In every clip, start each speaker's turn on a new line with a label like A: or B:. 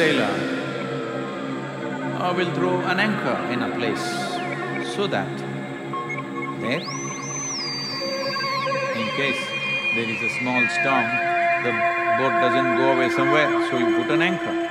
A: sailor uh, will throw an anchor in a place so that there, in case there is a small storm, the boat doesn't go away somewhere, so you put an anchor.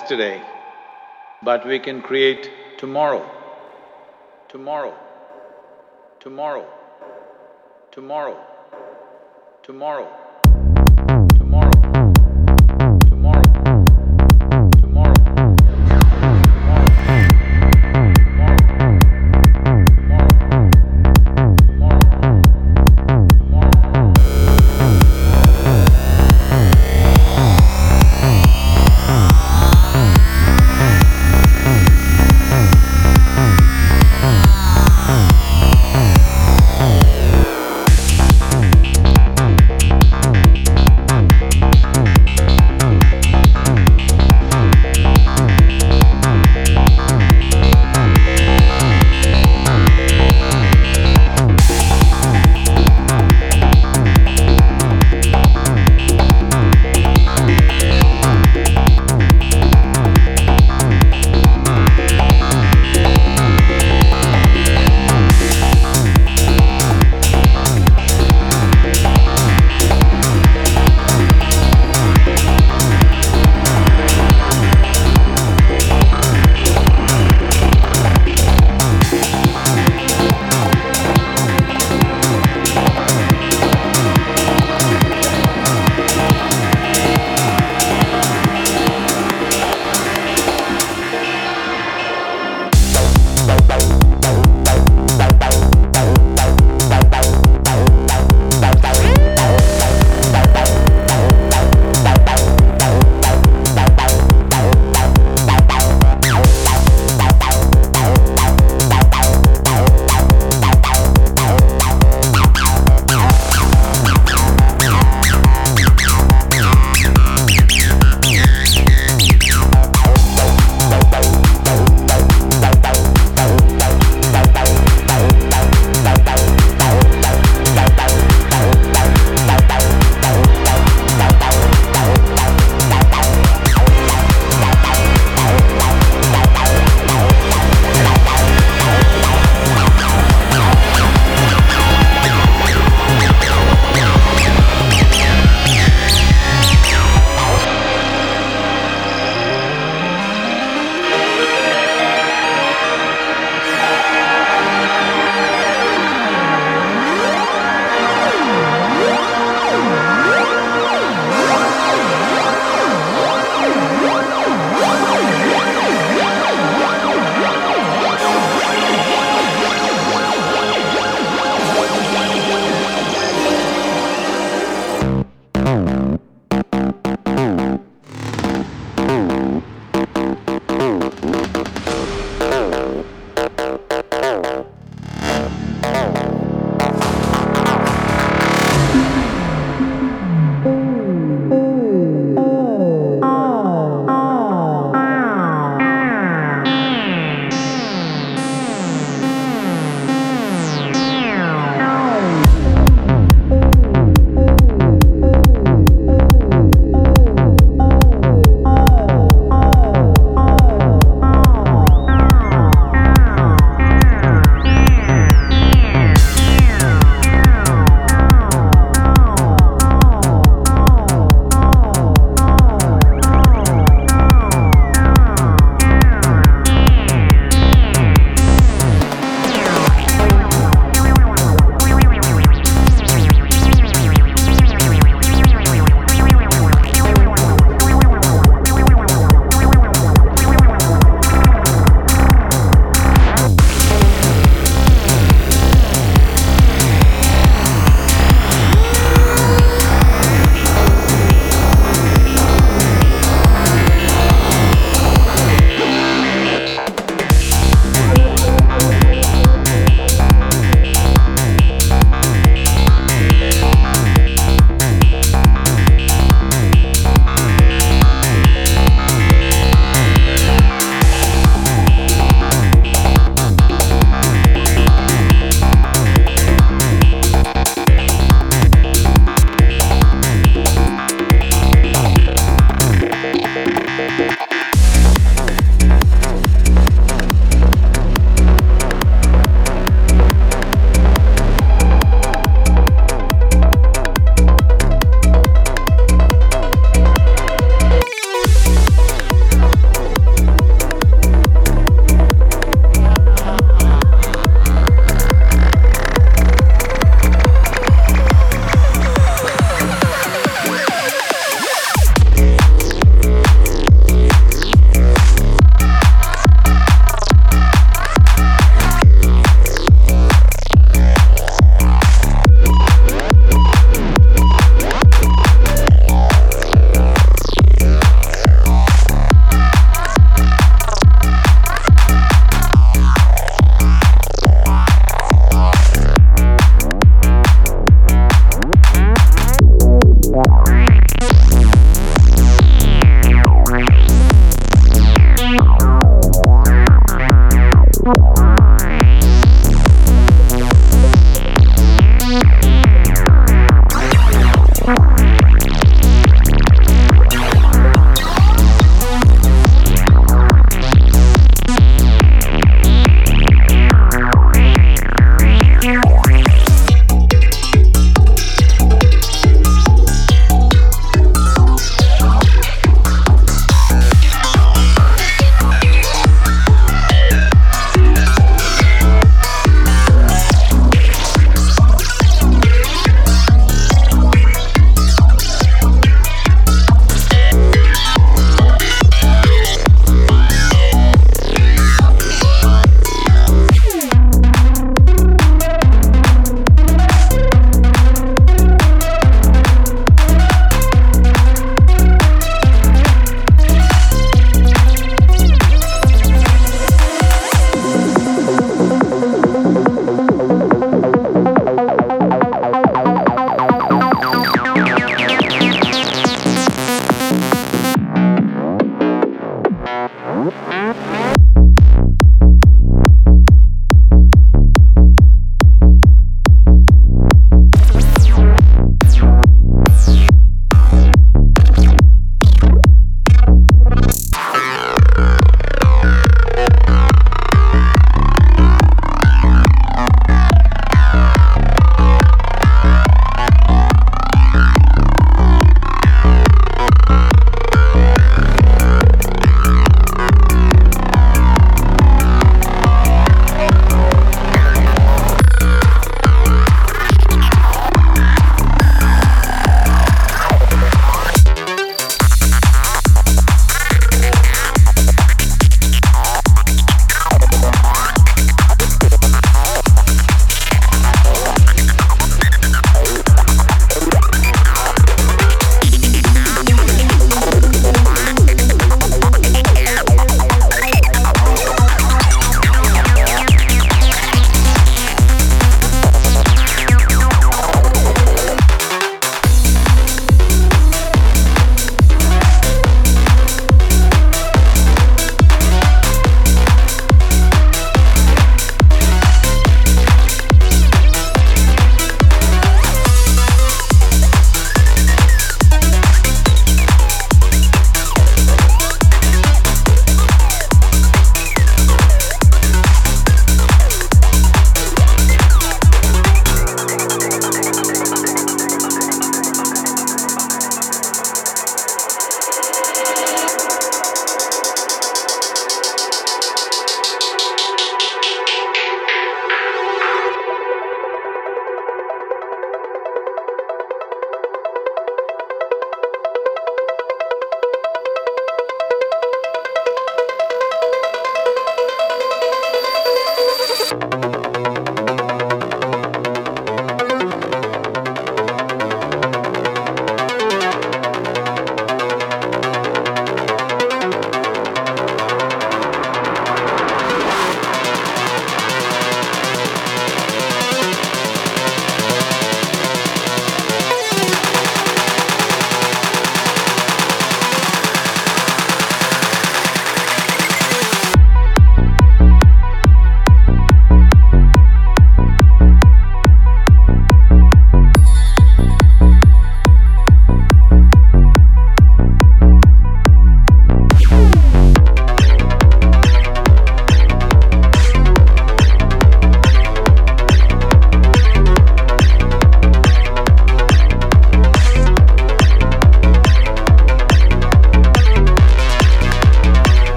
A: Yesterday, but we can create tomorrow, tomorrow, tomorrow, tomorrow, tomorrow,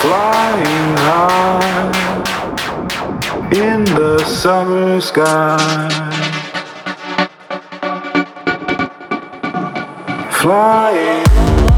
B: flying high in the
C: summer sky. Flying.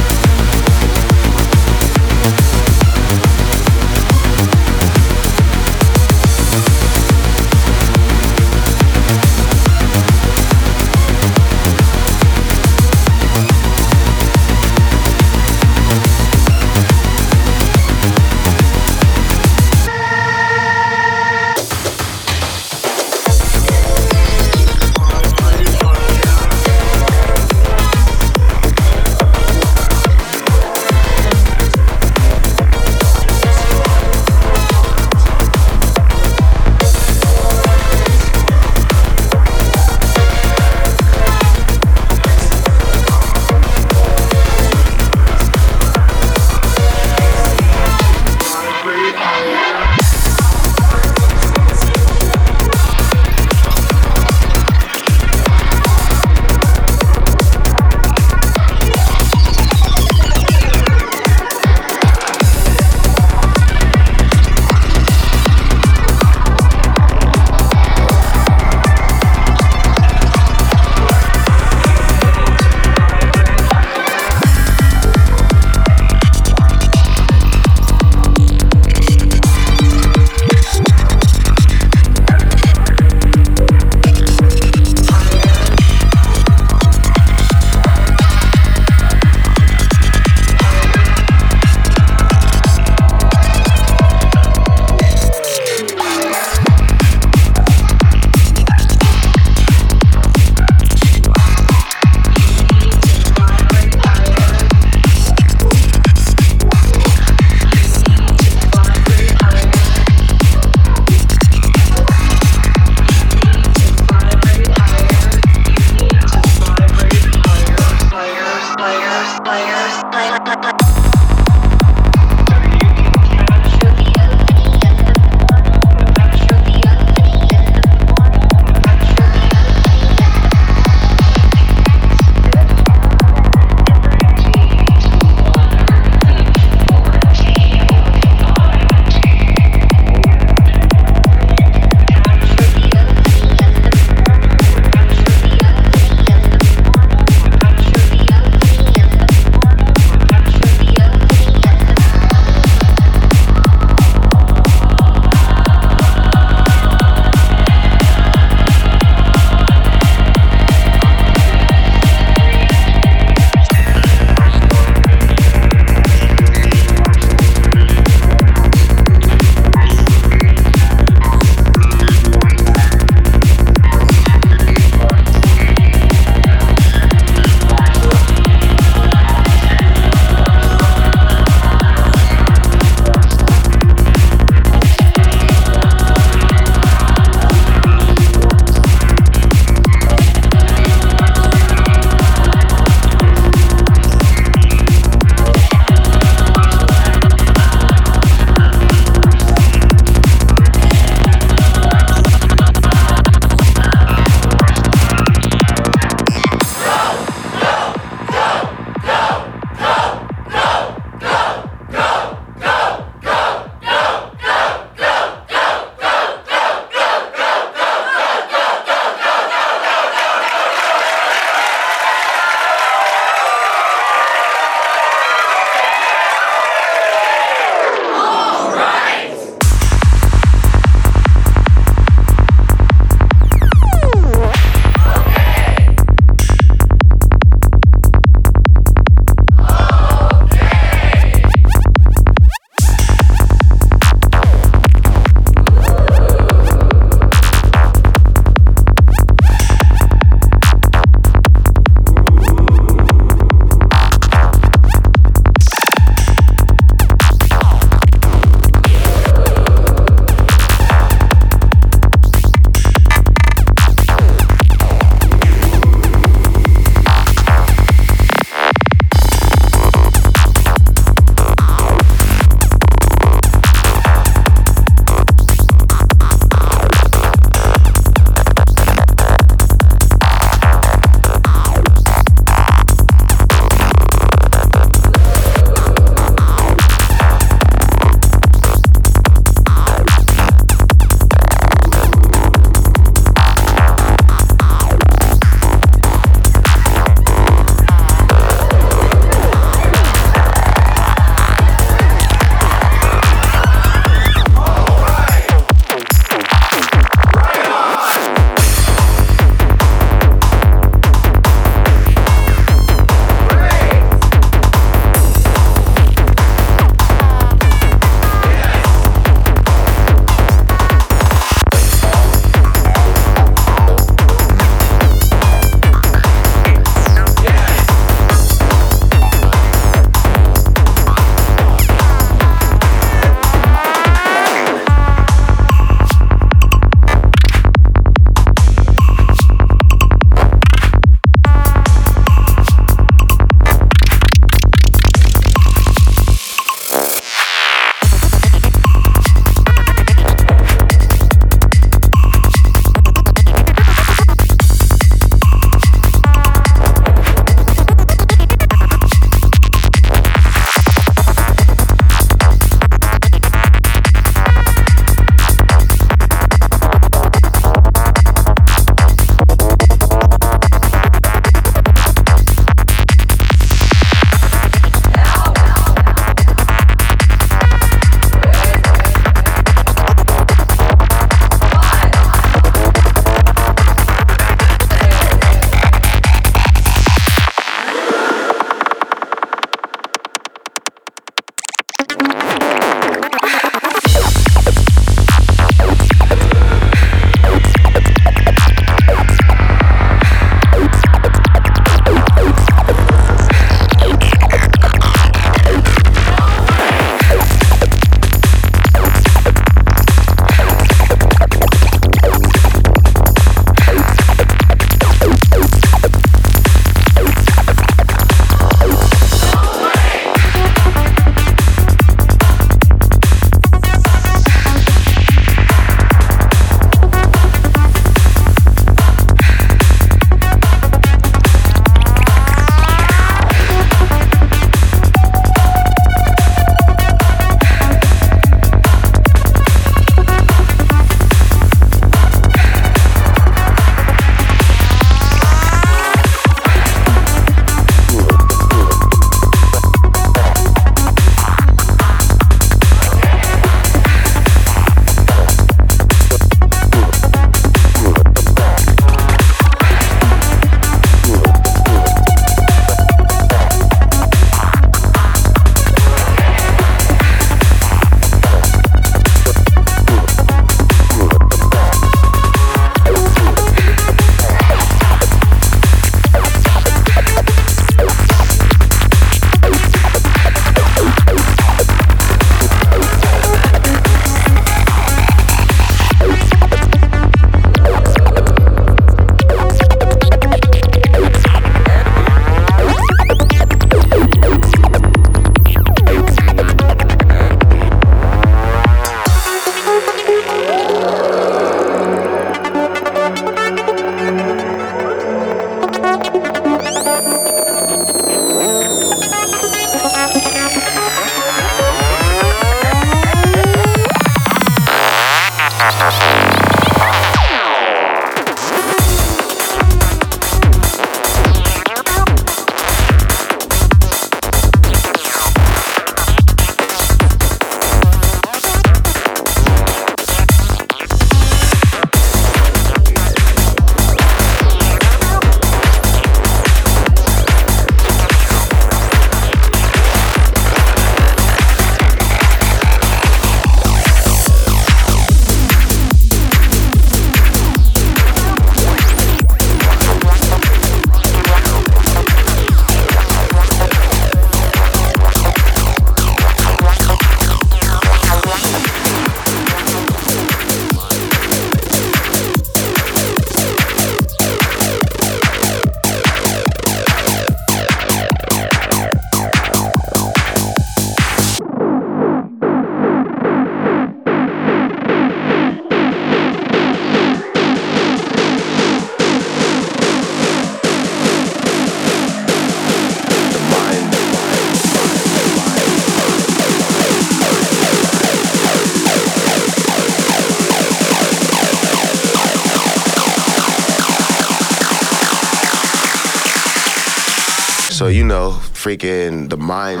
C: Freaking the mind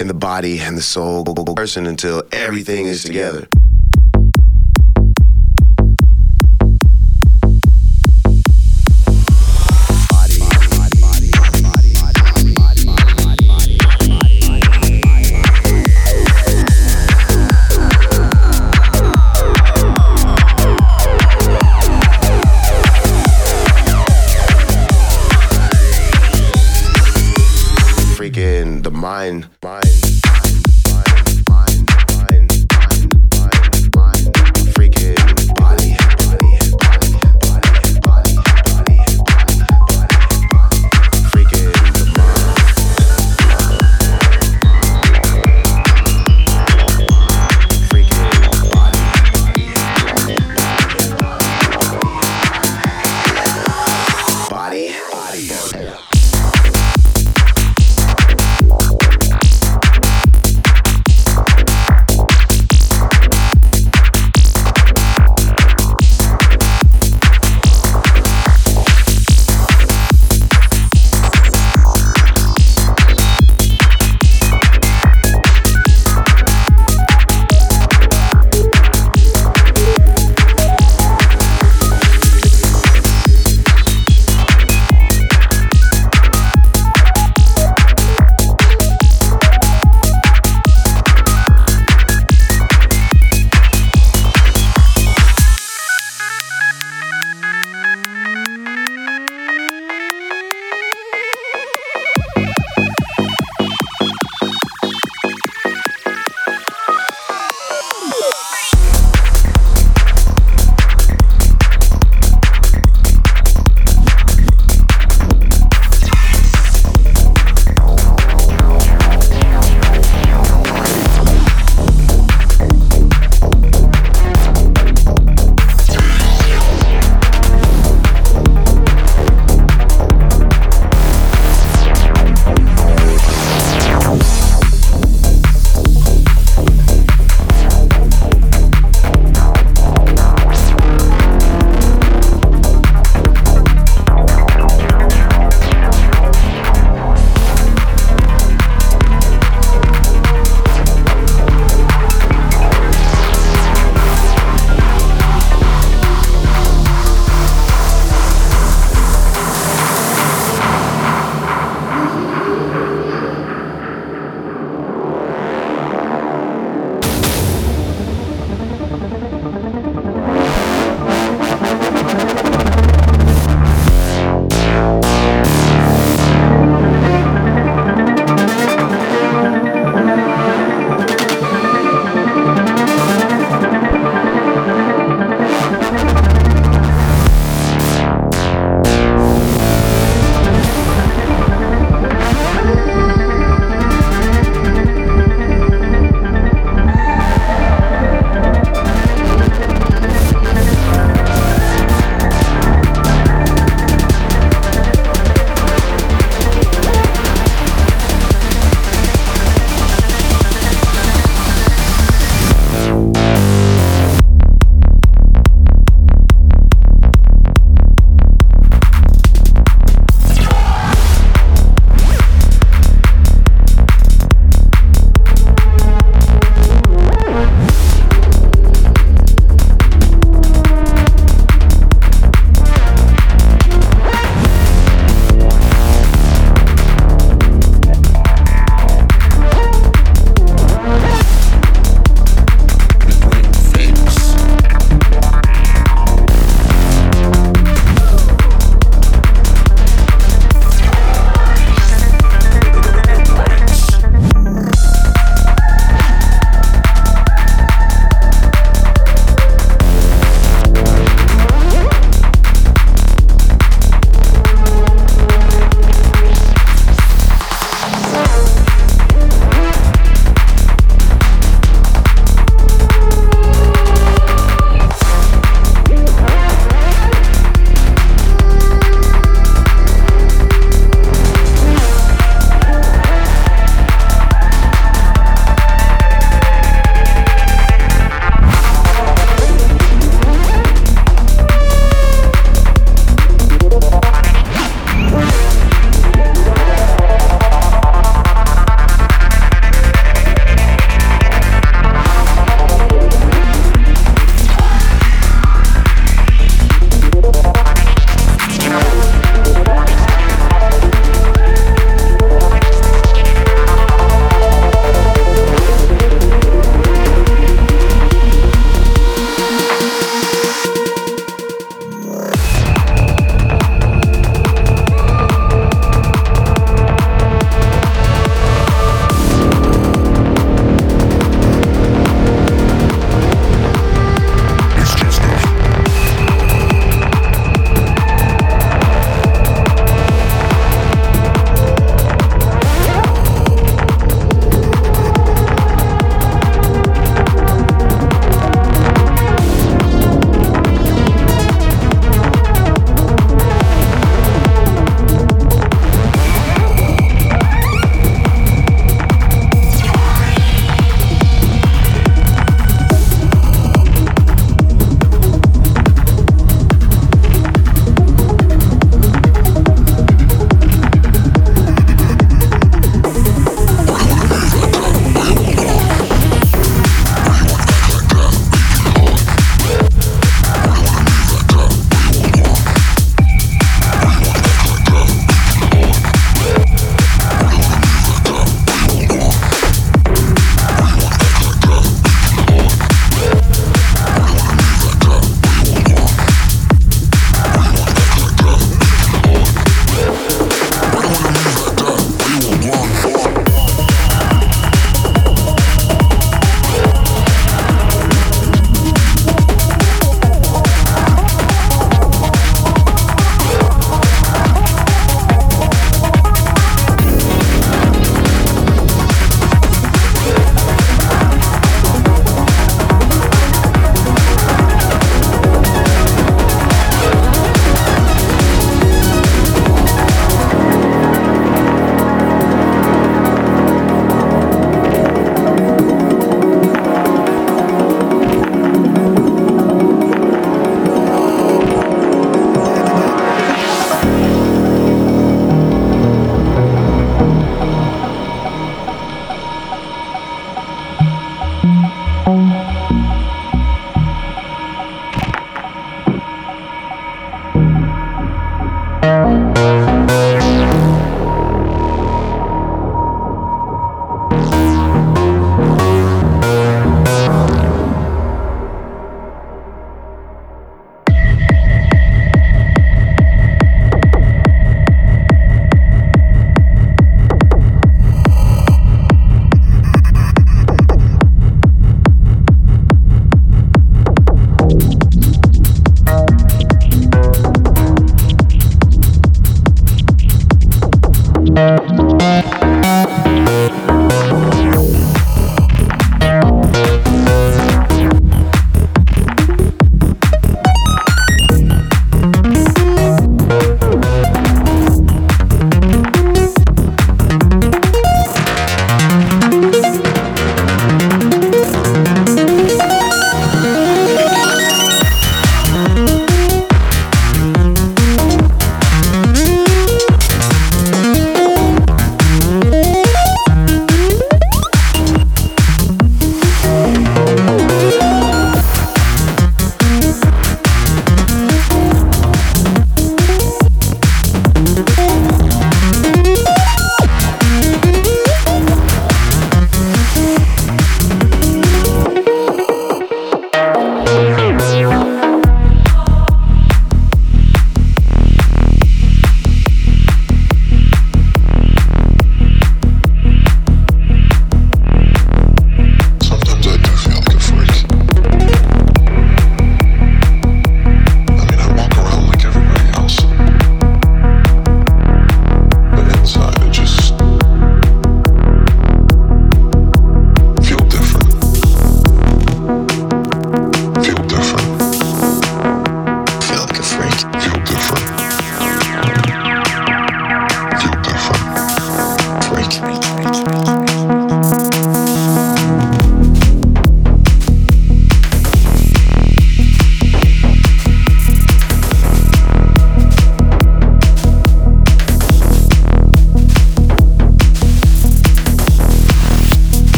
C: and the body and the soul person until everything is together.